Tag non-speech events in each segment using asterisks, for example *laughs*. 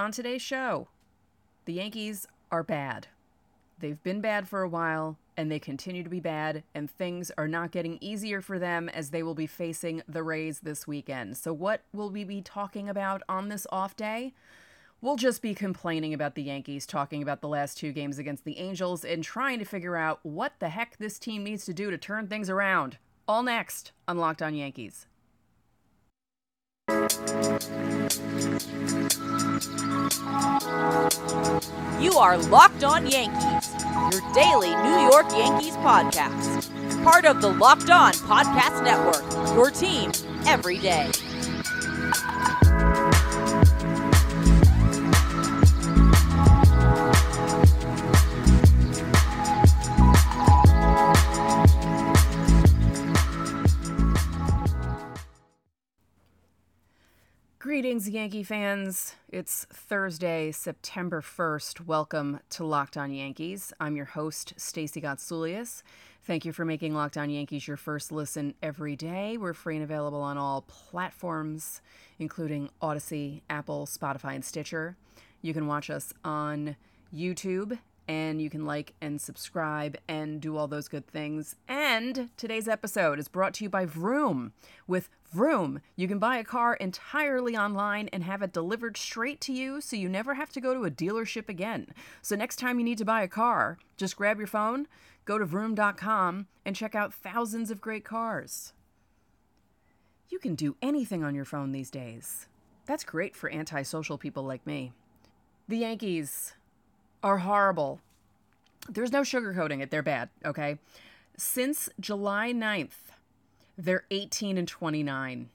on today's show, the Yankees are bad. They've been bad for a while, and they continue to be bad, and things are not getting easier for them as they will be facing the Rays this weekend. So, what will we be talking about on this off day? We'll just be complaining about the Yankees, talking about the last two games against the Angels, and trying to figure out what the heck this team needs to do to turn things around. All next on Locked On Yankees. You are Locked On Yankees, your daily New York Yankees podcast. Part of the Locked On Podcast Network, your team every day. Greetings, Yankee fans. It's Thursday, September 1st. Welcome to Locked On Yankees. I'm your host, Stacey Gotsulias. Thank you for making Locked On Yankees your first listen every day. We're free and available on all platforms, including Audacy, Apple, Spotify, and Stitcher. You can watch us on YouTube and you can like and subscribe and do all those good things. And today's episode is brought to you by Vroom. With Vroom, you can buy a car entirely online and have it delivered straight to you so you never have to go to a dealership again. So next time you need to buy a car, just grab your phone, go to vroom.com, and check out thousands of great cars. You can do anything on your phone these days. That's great for antisocial people like me. The Yankees are horrible. There's no sugarcoating it. They're bad, okay? Since July 9th, they're 18 and 29.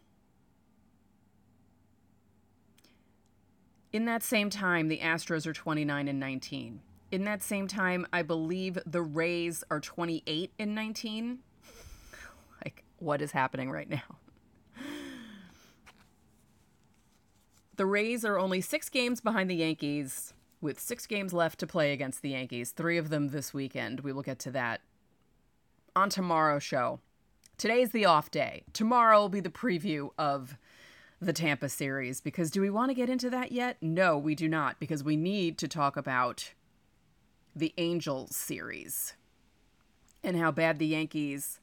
In that same time, the Astros are 29 and 19. In that same time, I believe the Rays are 28 and 19. *laughs* Like, what is happening right now? The Rays are only six games behind the Yankees with six games left to play against the Yankees, three of them this weekend. We will get to that on tomorrow's show. Today's the off day. Tomorrow will be the preview of the Tampa series because do we want to get into that yet? No, we do not because we need to talk about the Angels series and how bad the Yankees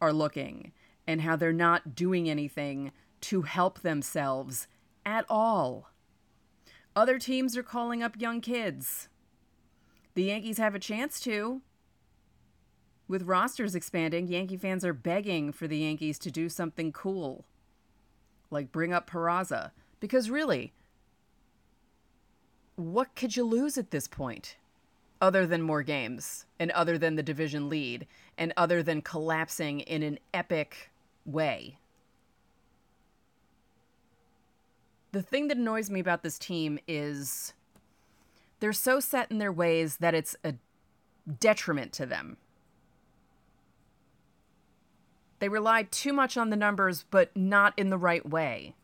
are looking and how they're not doing anything to help themselves at all. Other teams are calling up young kids. The Yankees have a chance to. With rosters expanding, Yankee fans are begging for the Yankees to do something cool, like bring up Peraza. Because really, what could you lose at this point? Other than more games, and other than the division lead, and other than collapsing in an epic way. The thing that annoys me about this team is they're so set in their ways that it's a detriment to them. They rely too much on the numbers, but not in the right way.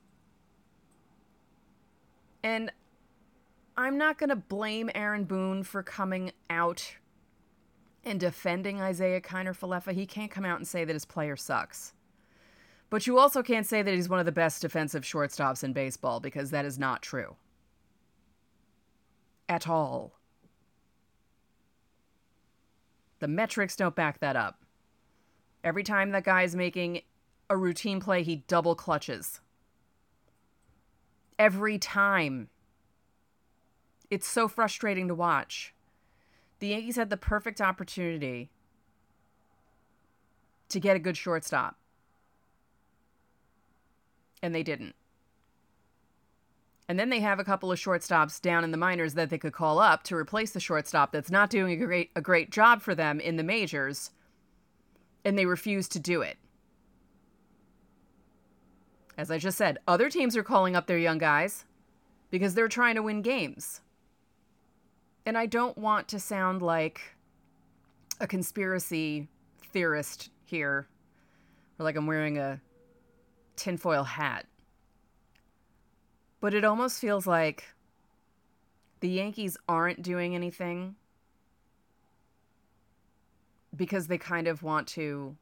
And I'm not going to blame Aaron Boone for coming out and defending Isiah Kiner Falefa. He can't come out and say that his player sucks. But you also can't say that he's one of the best defensive shortstops in baseball because that is not true. At all. The metrics don't back that up. Every time that guy is making a routine play, he double clutches. Every time. It's so frustrating to watch. The Yankees had the perfect opportunity to get a good shortstop and they didn't. And then they have a couple of shortstops down in the minors that they could call up to replace the shortstop that's not doing a great a great job for them in the majors, and they refuse to do it. As I just said, other teams are calling up their young guys because they're trying to win games. And I don't want to sound like a conspiracy theorist here, or like I'm wearing a tinfoil hat. But it almost feels like the Yankees aren't doing anything because they kind of want to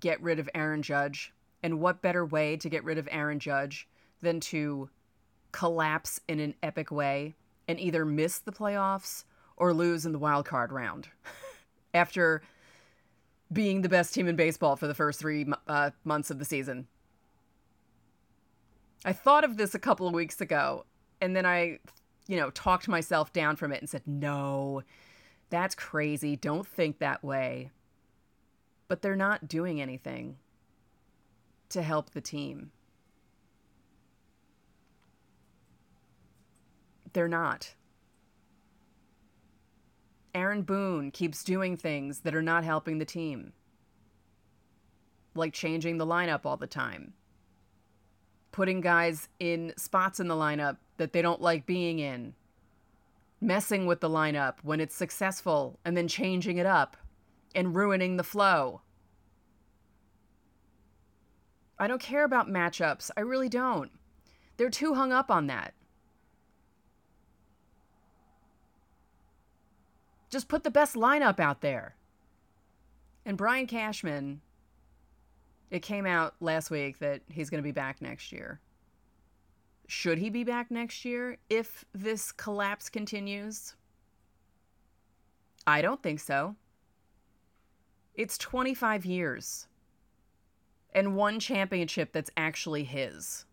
get rid of Aaron Judge. And what better way to get rid of Aaron Judge than to collapse in an epic way and either miss the playoffs or lose in the wild card round *laughs* after being the best team in baseball for the first three uh, months of the season. I thought of this a couple of weeks ago, and then I, you know, talked myself down from it and said, no, that's crazy. Don't think that way. But they're not doing anything to help the team. They're not. Aaron Boone keeps doing things that are not helping the team, like changing the lineup all the time, putting guys in spots in the lineup that they don't like being in, messing with the lineup when it's successful and then changing it up and ruining the flow. I don't care about matchups. I really don't. They're too hung up on that. Just put the best lineup out there. And Brian Cashman, it came out last week that he's going to be back next year. Should he be back next year if this collapse continues? I don't think so. It's 25 years and one championship that's actually his.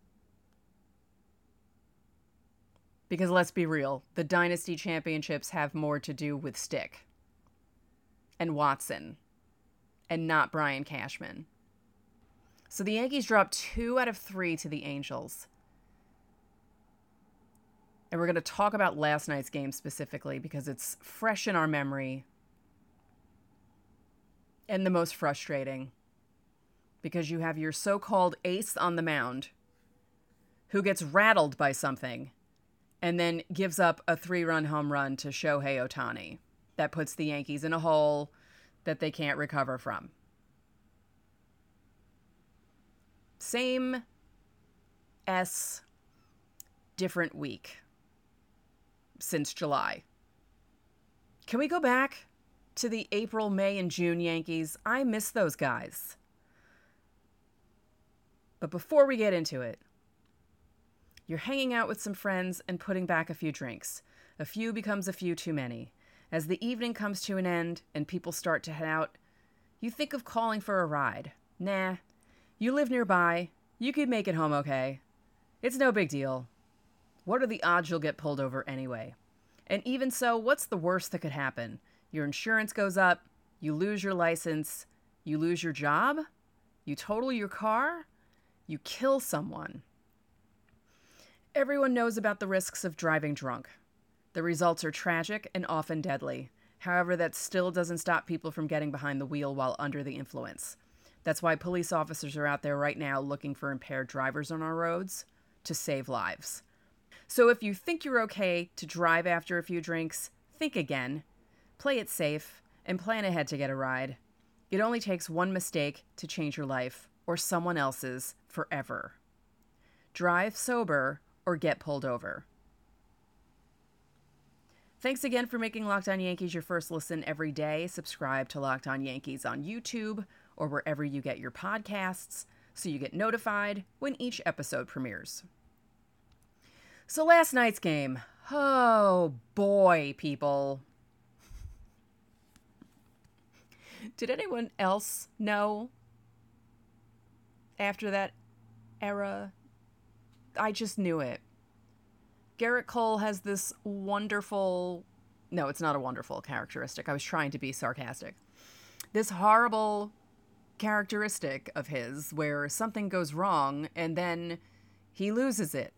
Because let's be real, the Dynasty Championships have more to do with Stick and Watson and not Brian Cashman. So the Yankees dropped two out of three to the Angels. And we're going to talk about last night's game specifically because it's fresh in our memory and the most frustrating. Because you have your so called ace on the mound who gets rattled by something and then gives up a three run home run to Shohei Ohtani. That puts the Yankees in a hole that they can't recover from. Same S, different week since July. Can we go back to the April, May, and June Yankees? I miss those guys. But before we get into it, you're hanging out with some friends and putting back a few drinks. A few becomes a few too many. As the evening comes to an end and people start to head out, you think of calling for a ride. Nah, you live nearby. You could make it home okay. It's no big deal. What are the odds you'll get pulled over anyway? And even so, what's the worst that could happen? Your insurance goes up, you lose your license, you lose your job, you total your car, you kill someone. Everyone knows about the risks of driving drunk. The results are tragic and often deadly. However, that still doesn't stop people from getting behind the wheel while under the influence. That's why police officers are out there right now looking for impaired drivers on our roads to save lives. So if you think you're okay to drive after a few drinks, think again. Play it safe and plan ahead to get a ride. It only takes one mistake to change your life or someone else's forever. Drive sober or get pulled over. Thanks again for making Locked On Yankees your first listen every day. Subscribe to Locked On Yankees on YouTube or wherever you get your podcasts so you get notified when each episode premieres. So, last night's game. Oh boy, people. Did anyone else know after that era I just knew it. Gerrit Cole has this wonderful no, it's not a wonderful characteristic. I was trying to be sarcastic. This horrible characteristic of his where something goes wrong and then he loses it.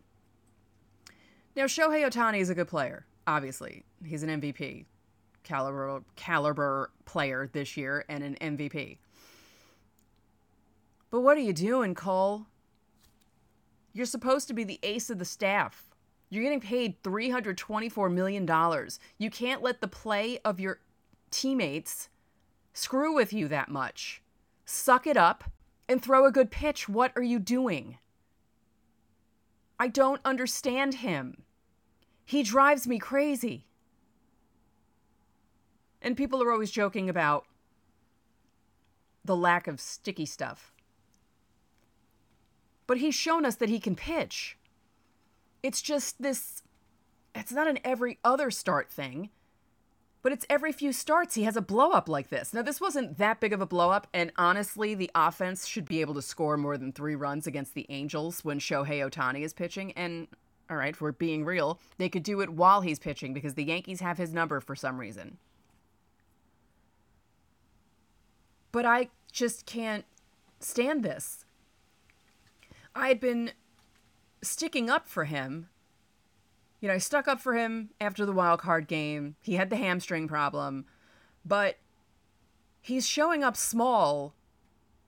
Now, Shohei Ohtani is a good player, obviously. He's an MVP caliber caliber player this year and an MVP. But what are you doing, Cole? You're supposed to be the ace of the staff. You're getting paid $324 million. You can't let the play of your teammates screw with you that much. Suck it up and throw a good pitch. What are you doing? I don't understand him. He drives me crazy. And people are always joking about the lack of sticky stuff but he's shown us that he can pitch. It's just this it's not an every other start thing, but it's every few starts he has a blow up like this. Now, this wasn't that big of a blow up, and honestly, the offense should be able to score more than three runs against the Angels when Shohei Ohtani is pitching. And all right, we're being real, they could do it while he's pitching because the Yankees have his number for some reason. But I just can't stand this. I had been sticking up for him. You know, I stuck up for him after the wild card game. He had the hamstring problem, but he's showing up small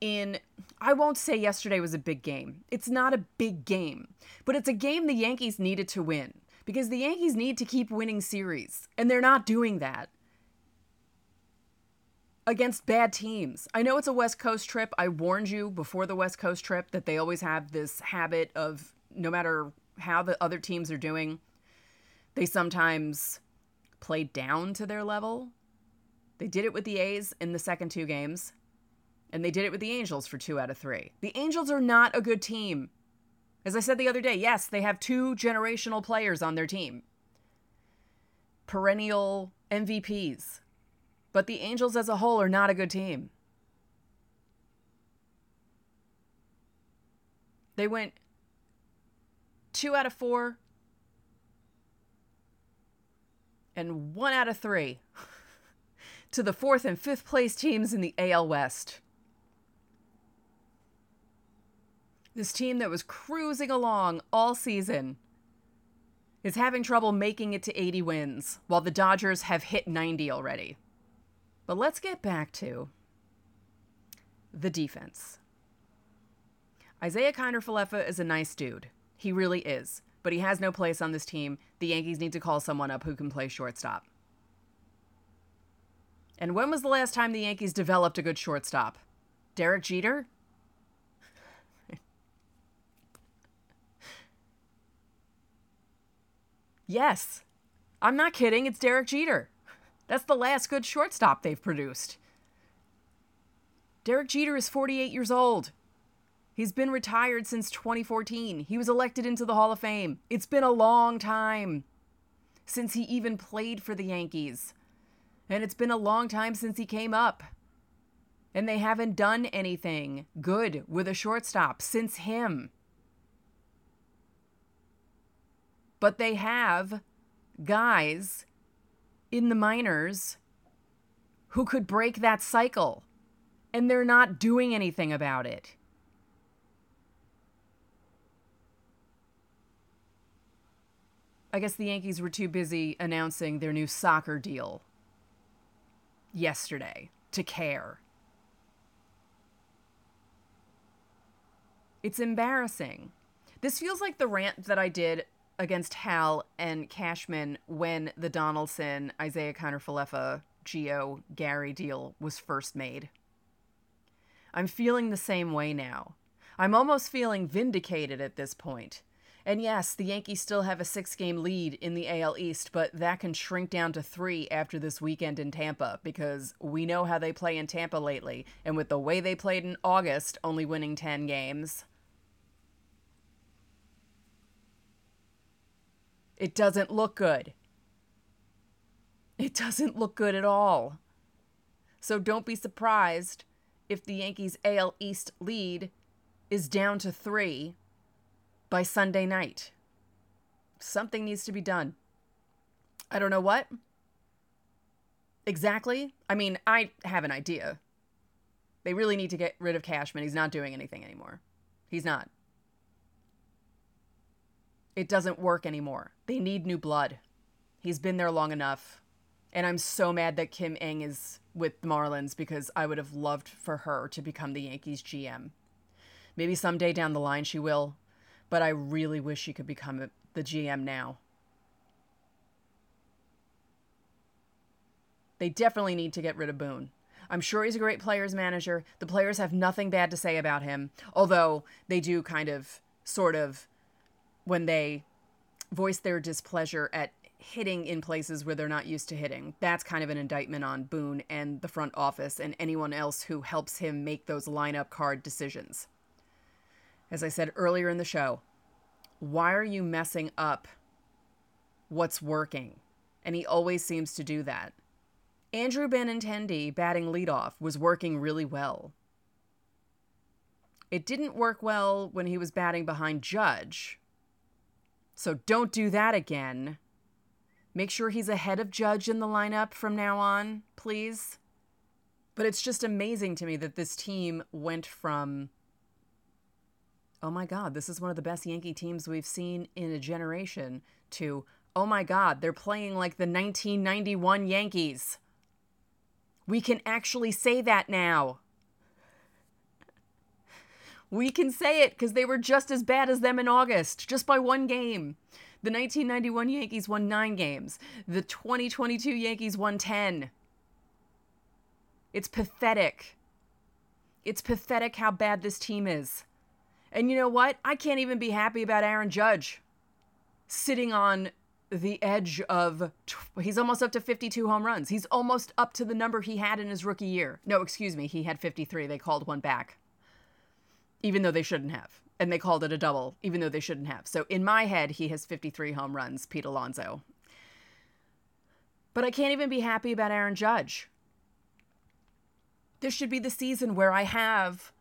in I won't say yesterday was a big game. It's not a big game, but it's a game the Yankees needed to win because the Yankees need to keep winning series, and they're not doing that against bad teams. I know it's a West Coast trip. I warned you before the West Coast trip that they always have this habit of no matter how the other teams are doing, they sometimes play down to their level. They did it with the A's in the second two games. And they did it with the Angels for two out of three. The Angels are not a good team. As I said the other day, yes, they have two generational players on their team, perennial MVPs. But the Angels as a whole are not a good team. They went two out of four and one out of three *laughs* to the fourth and fifth place teams in the AL West. This team that was cruising along all season is having trouble making it to 80 wins, while the Dodgers have hit 90 already. But let's get back to the defense. Isiah Kiner Falefa is a nice dude. He really is. But he has no place on this team. The Yankees need to call someone up who can play shortstop. And when was the last time the Yankees developed a good shortstop? Derek Jeter? Yes. I'm not kidding. It's Derek Jeter. That's the last good shortstop they've produced. Derek Jeter is 48 years old. He's been retired since 2014. He was elected into the Hall of Fame. It's been a long time since he even played for the Yankees. And it's been a long time since he came up. And they haven't done anything good with a shortstop since him. but they have guys in the minors who could break that cycle, and they're not doing anything about it. I guess the Yankees were too busy announcing their new soccer deal yesterday to care. It's embarrassing. This feels like the rant that I did against Hal and Cashman when the Donaldson, Isiah Kiner Falefa, Gio, Gary deal was first made. I'm feeling the same way now. I'm almost feeling vindicated at this point. And yes, the Yankees still have a six game lead in the AL East, but that can shrink down to three after this weekend in Tampa because we know how they play in Tampa lately. And with the way they played in August, only winning 10 games, It doesn't look good. It doesn't look good at all. So don't be surprised if the Yankees' AL East lead is down to three by Sunday night. Something needs to be done. I don't know what exactly. I mean, I have an idea. They really need to get rid of Cashman. He's not doing anything anymore. He's not. It doesn't work anymore. They need new blood. He's been there long enough. And I'm so mad that Kim Ng is with the Marlins because I would have loved for her to become the Yankees GM. Maybe someday down the line she will, but I really wish he could become the GM now. They definitely need to get rid of Boone. I'm sure he's a great players manager. The players have nothing bad to say about him, although they do kind of, sort of, when they voice their displeasure at hitting in places where they're not used to hitting. That's kind of an indictment on Boone and the front office and anyone else who helps him make those lineup card decisions. As I said earlier in the show, why are you messing up what's working? And he always seems to do that. Andrew Benintendi batting leadoff was working really well. It didn't work well when he was batting behind Judge. So don't do that again. Make sure he's ahead of Judge in the lineup from now on, please. But it's just amazing to me that this team went from, oh my God, this is one of the best Yankee teams we've seen in a generation, to, oh my God, they're playing like the 1991 Yankees. We can actually say that now. We can say it because they were just as bad as them in August, just by one game. The 1991 Yankees won nine games. The 2022 Yankees won 10. It's pathetic. It's pathetic how bad this team is. And you know what? I can't even be happy about Aaron Judge sitting on the edge of he's almost up to 52 home runs. He's almost up to the number he had in his rookie year. No, excuse me, he had 53. They called one back even though they shouldn't have. And they called it a double, even though they shouldn't have. So in my head, he has 53 home runs, Pete Alonso. But I can't even be happy about Aaron Judge. This should be the season where I have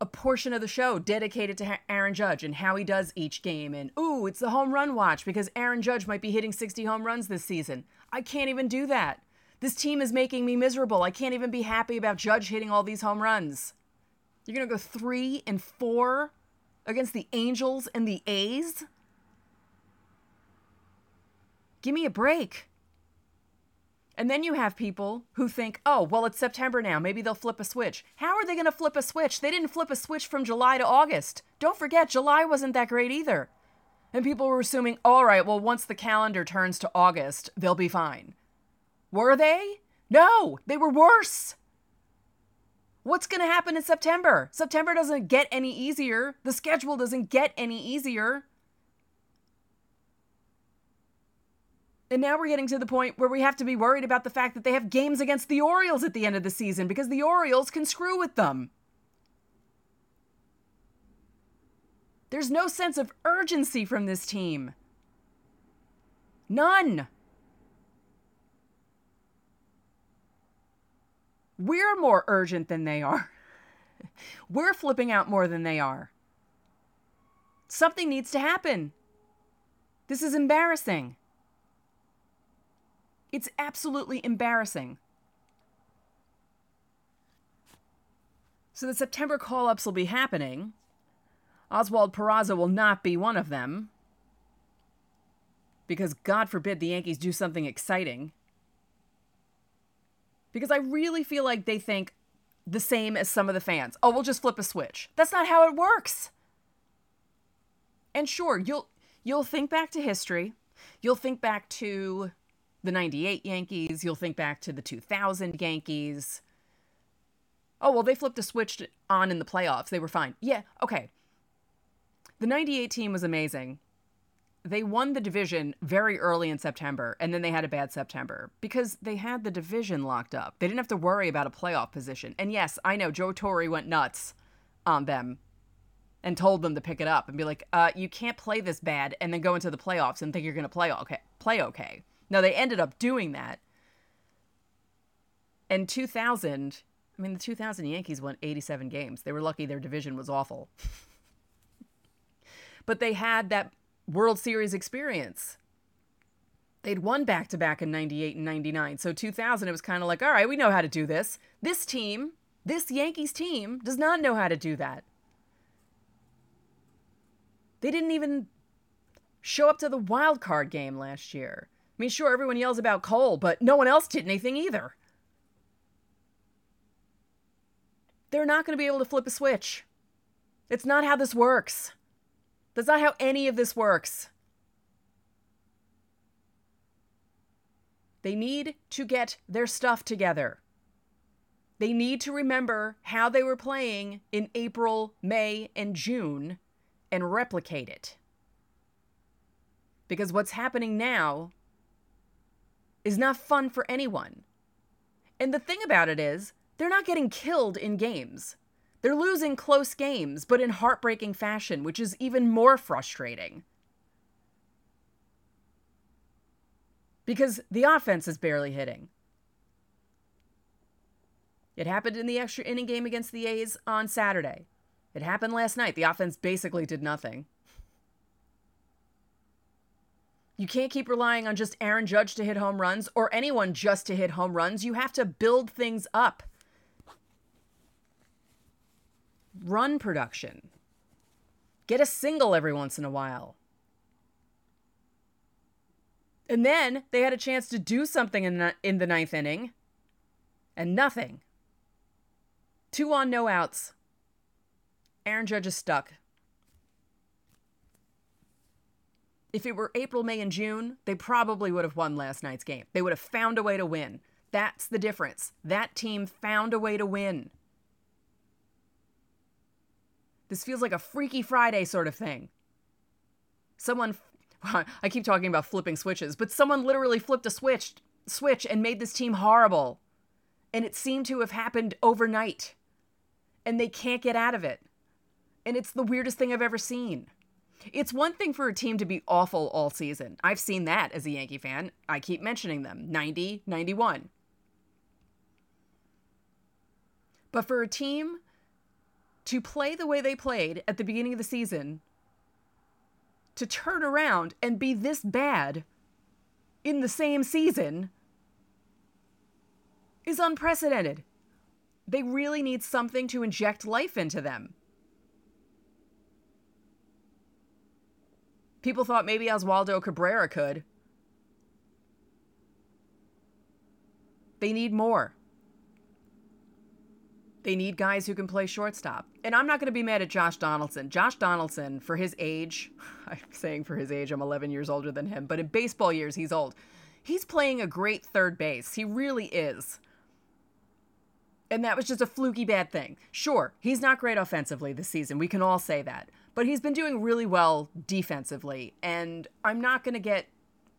a portion of the show dedicated to Aaron Judge and how he does each game. And, ooh, it's the home run watch because Aaron Judge might be hitting 60 home runs this season. I can't even do that. This team is making me miserable. I can't even be happy about Judge hitting all these home runs. You're going to go three and four against the Angels and the A's? Give me a break. And then you have people who think, oh, well, it's September now. Maybe they'll flip a switch. How are they going to flip a switch? They didn't flip a switch from July to August. Don't forget, July wasn't that great either. And people were assuming, all right, well, once the calendar turns to August, they'll be fine. Were they? No, they were worse. What's going to happen in September? September doesn't get any easier. The schedule doesn't get any easier. And now we're getting to the point where we have to be worried about the fact that they have games against the Orioles at the end of the season because the Orioles can screw with them. There's no sense of urgency from this team. None. We're more urgent than they are. *laughs* We're flipping out more than they are. Something needs to happen. This is embarrassing. It's absolutely embarrassing. So the September call ups will be happening. Oswald Peraza will not be one of them. Because God forbid the Yankees do something exciting because I really feel like they think the same as some of the fans. Oh, we'll just flip a switch. That's not how it works. And sure, you'll you'll think back to history. You'll think back to the 98 Yankees, you'll think back to the 2000 Yankees. Oh, well, they flipped a switch on in the playoffs. They were fine. Yeah, okay. The 98 team was amazing they won the division very early in September, and then they had a bad September because they had the division locked up. They didn't have to worry about a playoff position. And yes, I know Joe Torre went nuts on them and told them to pick it up and be like, uh, you can't play this bad and then go into the playoffs and think you're going to play okay. Play okay. Now they ended up doing that. And 2000, I mean, the 2000 Yankees won 87 games. They were lucky their division was awful. but they had that World Series experience. They'd won back to back in 98 and 99. So 2000, it was kind of like, all right, we know how to do this. This team, this Yankees team, does not know how to do that. They didn't even show up to the wild card game last year. I mean, sure, everyone yells about Cole, but no one else did anything either. They're not going to be able to flip a switch. It's not how this works. That's not how any of this works. They need to get their stuff together. They need to remember how they were playing in April, May, and June and replicate it. Because what's happening now is not fun for anyone. And the thing about it is, they're not getting killed in games. They're losing close games, but in heartbreaking fashion, which is even more frustrating. Because the offense is barely hitting. It happened in the extra inning game against the A's on Saturday. It happened last night. The offense basically did nothing. You can't keep relying on just Aaron Judge to hit home runs or anyone just to hit home runs. You have to build things up. run production. Get a single every once in a while. And then they had a chance to do something in the, in the ninth inning, and nothing. Two on, no outs. Aaron Judge is stuck. If it were April, May, and June, they probably would have won last night's game. They would have found a way to win. That's the difference. That team found a way to win. This feels like a Freaky Friday sort of thing. Someone, *laughs* I keep talking about flipping switches, but someone literally flipped a switch, switch and made this team horrible. And it seemed to have happened overnight. And they can't get out of it. And it's the weirdest thing I've ever seen. It's one thing for a team to be awful all season. I've seen that as a Yankee fan. I keep mentioning them 90, 91. But for a team to play the way they played at the beginning of the season, to turn around and be this bad in the same season is unprecedented. They really need something to inject life into them. People thought maybe Oswaldo Cabrera could. They need more. They need guys who can play shortstop. And I'm not going to be mad at Josh Donaldson. Josh Donaldson, for his age, *laughs* I'm saying for his age, I'm 11 years older than him, but in baseball years, he's old. He's playing a great third base. He really is. And that was just a fluky bad thing. Sure, he's not great offensively this season. We can all say that. But he's been doing really well defensively. And I'm not going to get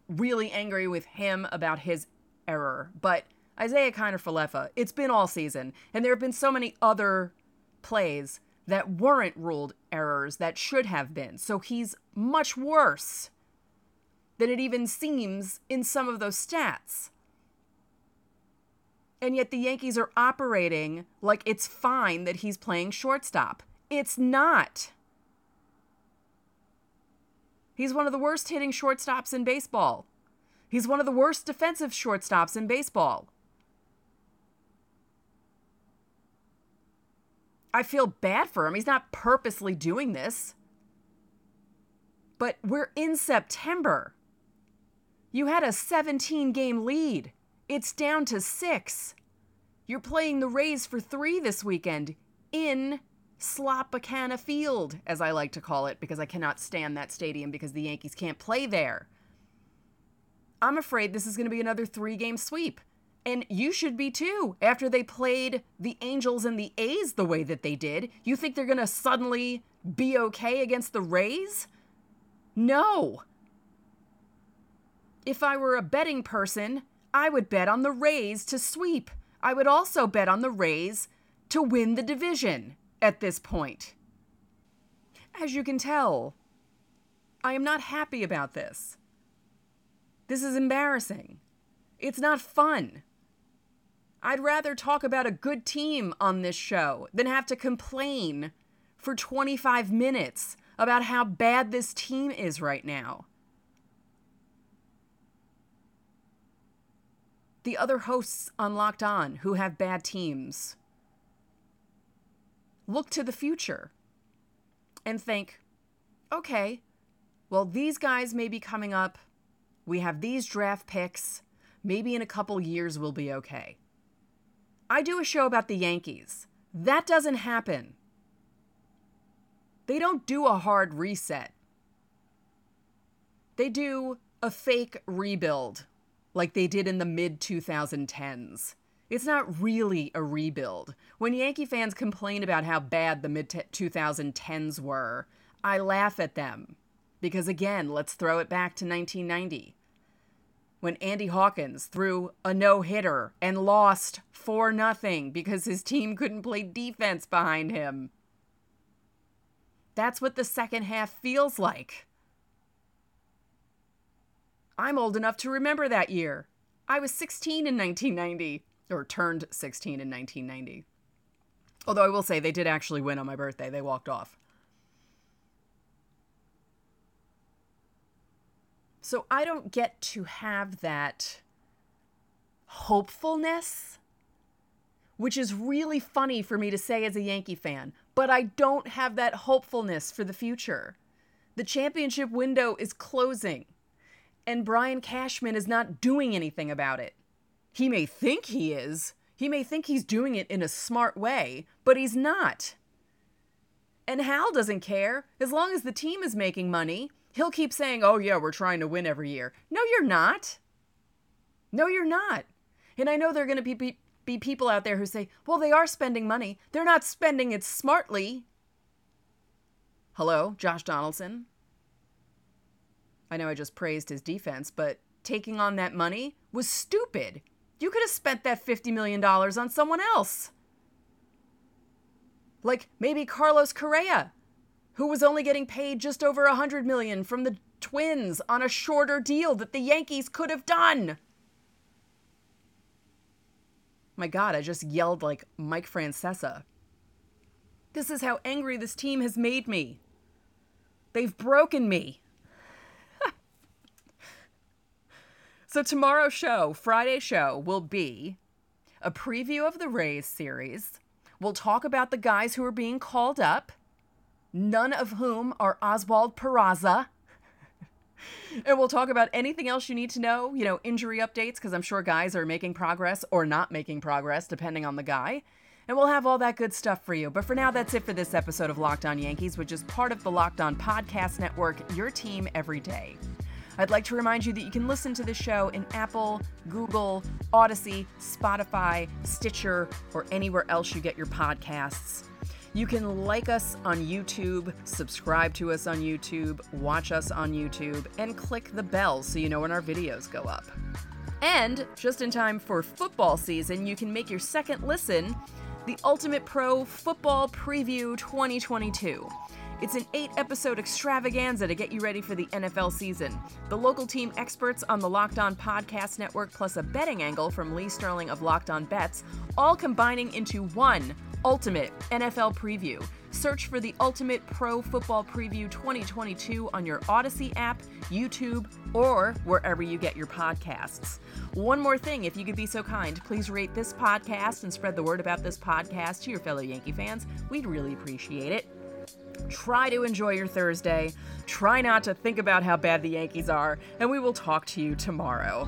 really angry with him about his error. But Isiah Kiner Falefa, it's been all season, and there have been so many other plays that weren't ruled errors that should have been. So he's much worse than it even seems in some of those stats. And yet the Yankees are operating like it's fine that he's playing shortstop. It's not. He's one of the worst hitting shortstops in baseball. He's one of the worst defensive shortstops in baseball. I feel bad for him. He's not purposely doing this. But we're in September. You had a 17 game lead. It's down to six. You're playing the Rays for three this weekend in Slopacana Field, as I like to call it, because I cannot stand that stadium because the Yankees can't play there. I'm afraid this is going to be another three game sweep. And you should be too. After they played the Angels and the A's the way that they did, you think they're going to suddenly be okay against the Rays? No. If I were a betting person, I would bet on the Rays to sweep. I would also bet on the Rays to win the division at this point. As you can tell, I am not happy about this. This is embarrassing. It's not fun. I'd rather talk about a good team on this show than have to complain for 25 minutes about how bad this team is right now. The other hosts on Locked On who have bad teams look to the future and think, okay, well, these guys may be coming up. We have these draft picks. Maybe in a couple years we'll be okay. I do a show about the Yankees. That doesn't happen. They don't do a hard reset. They do a fake rebuild like they did in the mid 2010s. It's not really a rebuild. When Yankee fans complain about how bad the mid 2010s were, I laugh at them. Because again, let's throw it back to 1990. when Andy Hawkins threw a no hitter and lost 4 nothing because his team couldn't play defense behind him. That's what the second half feels like. I'm old enough to remember that year. I was 16 in 1990, or turned 16 in 1990. Although I will say they did actually win on my birthday. They walked off. So I don't get to have that hopefulness, which is really funny for me to say as a Yankee fan, but I don't have that hopefulness for the future. The championship window is closing, and Brian Cashman is not doing anything about it. He may think he is, he may think he's doing it in a smart way, but he's not. And Hal doesn't care. As long as the team is making money, he'll keep saying, oh, yeah, we're trying to win every year. No, you're not. No, you're not. And I know there are going to be, be, people out there who say, well, they are spending money. They're not spending it smartly. Hello, Josh Donaldson. I know I just praised his defense, but taking on that money was stupid. You could have spent that $50 million on someone else. Like maybe Carlos Correa, who was only getting paid just over a 100 million from the Twins on a shorter deal that the Yankees could have done. My god, I just yelled like Mike Francesa. This is how angry this team has made me. They've broken me. So tomorrow's show, Friday show, will be a preview of the Rays series. We'll talk about the guys who are being called up, none of whom are Oswald Peraza. *laughs* and we'll talk about anything else you need to know, you know, injury updates, because I'm sure guys are making progress or not making progress, depending on the guy. And we'll have all that good stuff for you. But for now, that's it for this episode of Locked On Yankees, which is part of the Locked On Podcast Network, your team every day. I'd like to remind you that you can listen to the show in Apple, Google, Audacy, Spotify, Stitcher, or anywhere else you get your podcasts. You can like us on YouTube, subscribe to us on YouTube, watch us on YouTube, and click the bell so you know when our videos go up. And just in time for football season, you can make your second listen the Ultimate Pro Football Preview 2022. It's an eight episode extravaganza to get you ready for the NFL season. The local team experts on the Locked On Podcast Network, plus a betting angle from Lee Sterling of Locked On Bets, all combining into one ultimate NFL preview. Search for the Ultimate Pro Football Preview 2022 on your Audacy app, YouTube, or wherever you get your podcasts. One more thing, if you could be so kind, please rate this podcast and spread the word about this podcast to your fellow Yankee fans. We'd really appreciate it. Try to enjoy your Thursday. Try not to think about how bad the Yankees are, and we will talk to you tomorrow.